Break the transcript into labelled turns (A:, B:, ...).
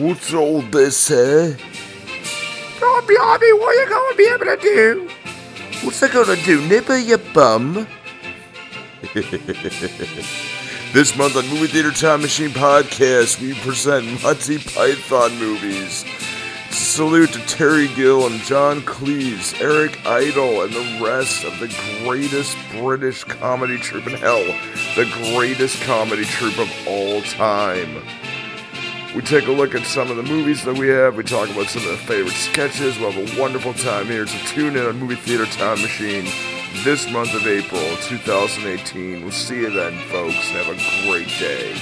A: What's all this?
B: Oh, blimey, what are you going to be able to do?
A: What's that gonna do? Nipper your bum? this month on Movie Theater Time Machine Podcast, we present Monty Python movies. Salute to Terry Gilliam and John Cleese, Eric Idle, and the rest of the greatest British comedy troupe in hell, the greatest comedy troupe of all time. We take a look at some of the movies that we have. We talk about some of the favorite sketches. We'll have a wonderful time here. So tune in on Movie Theater Time Machine this month of April 2018. We'll see you then, folks, and have a great day.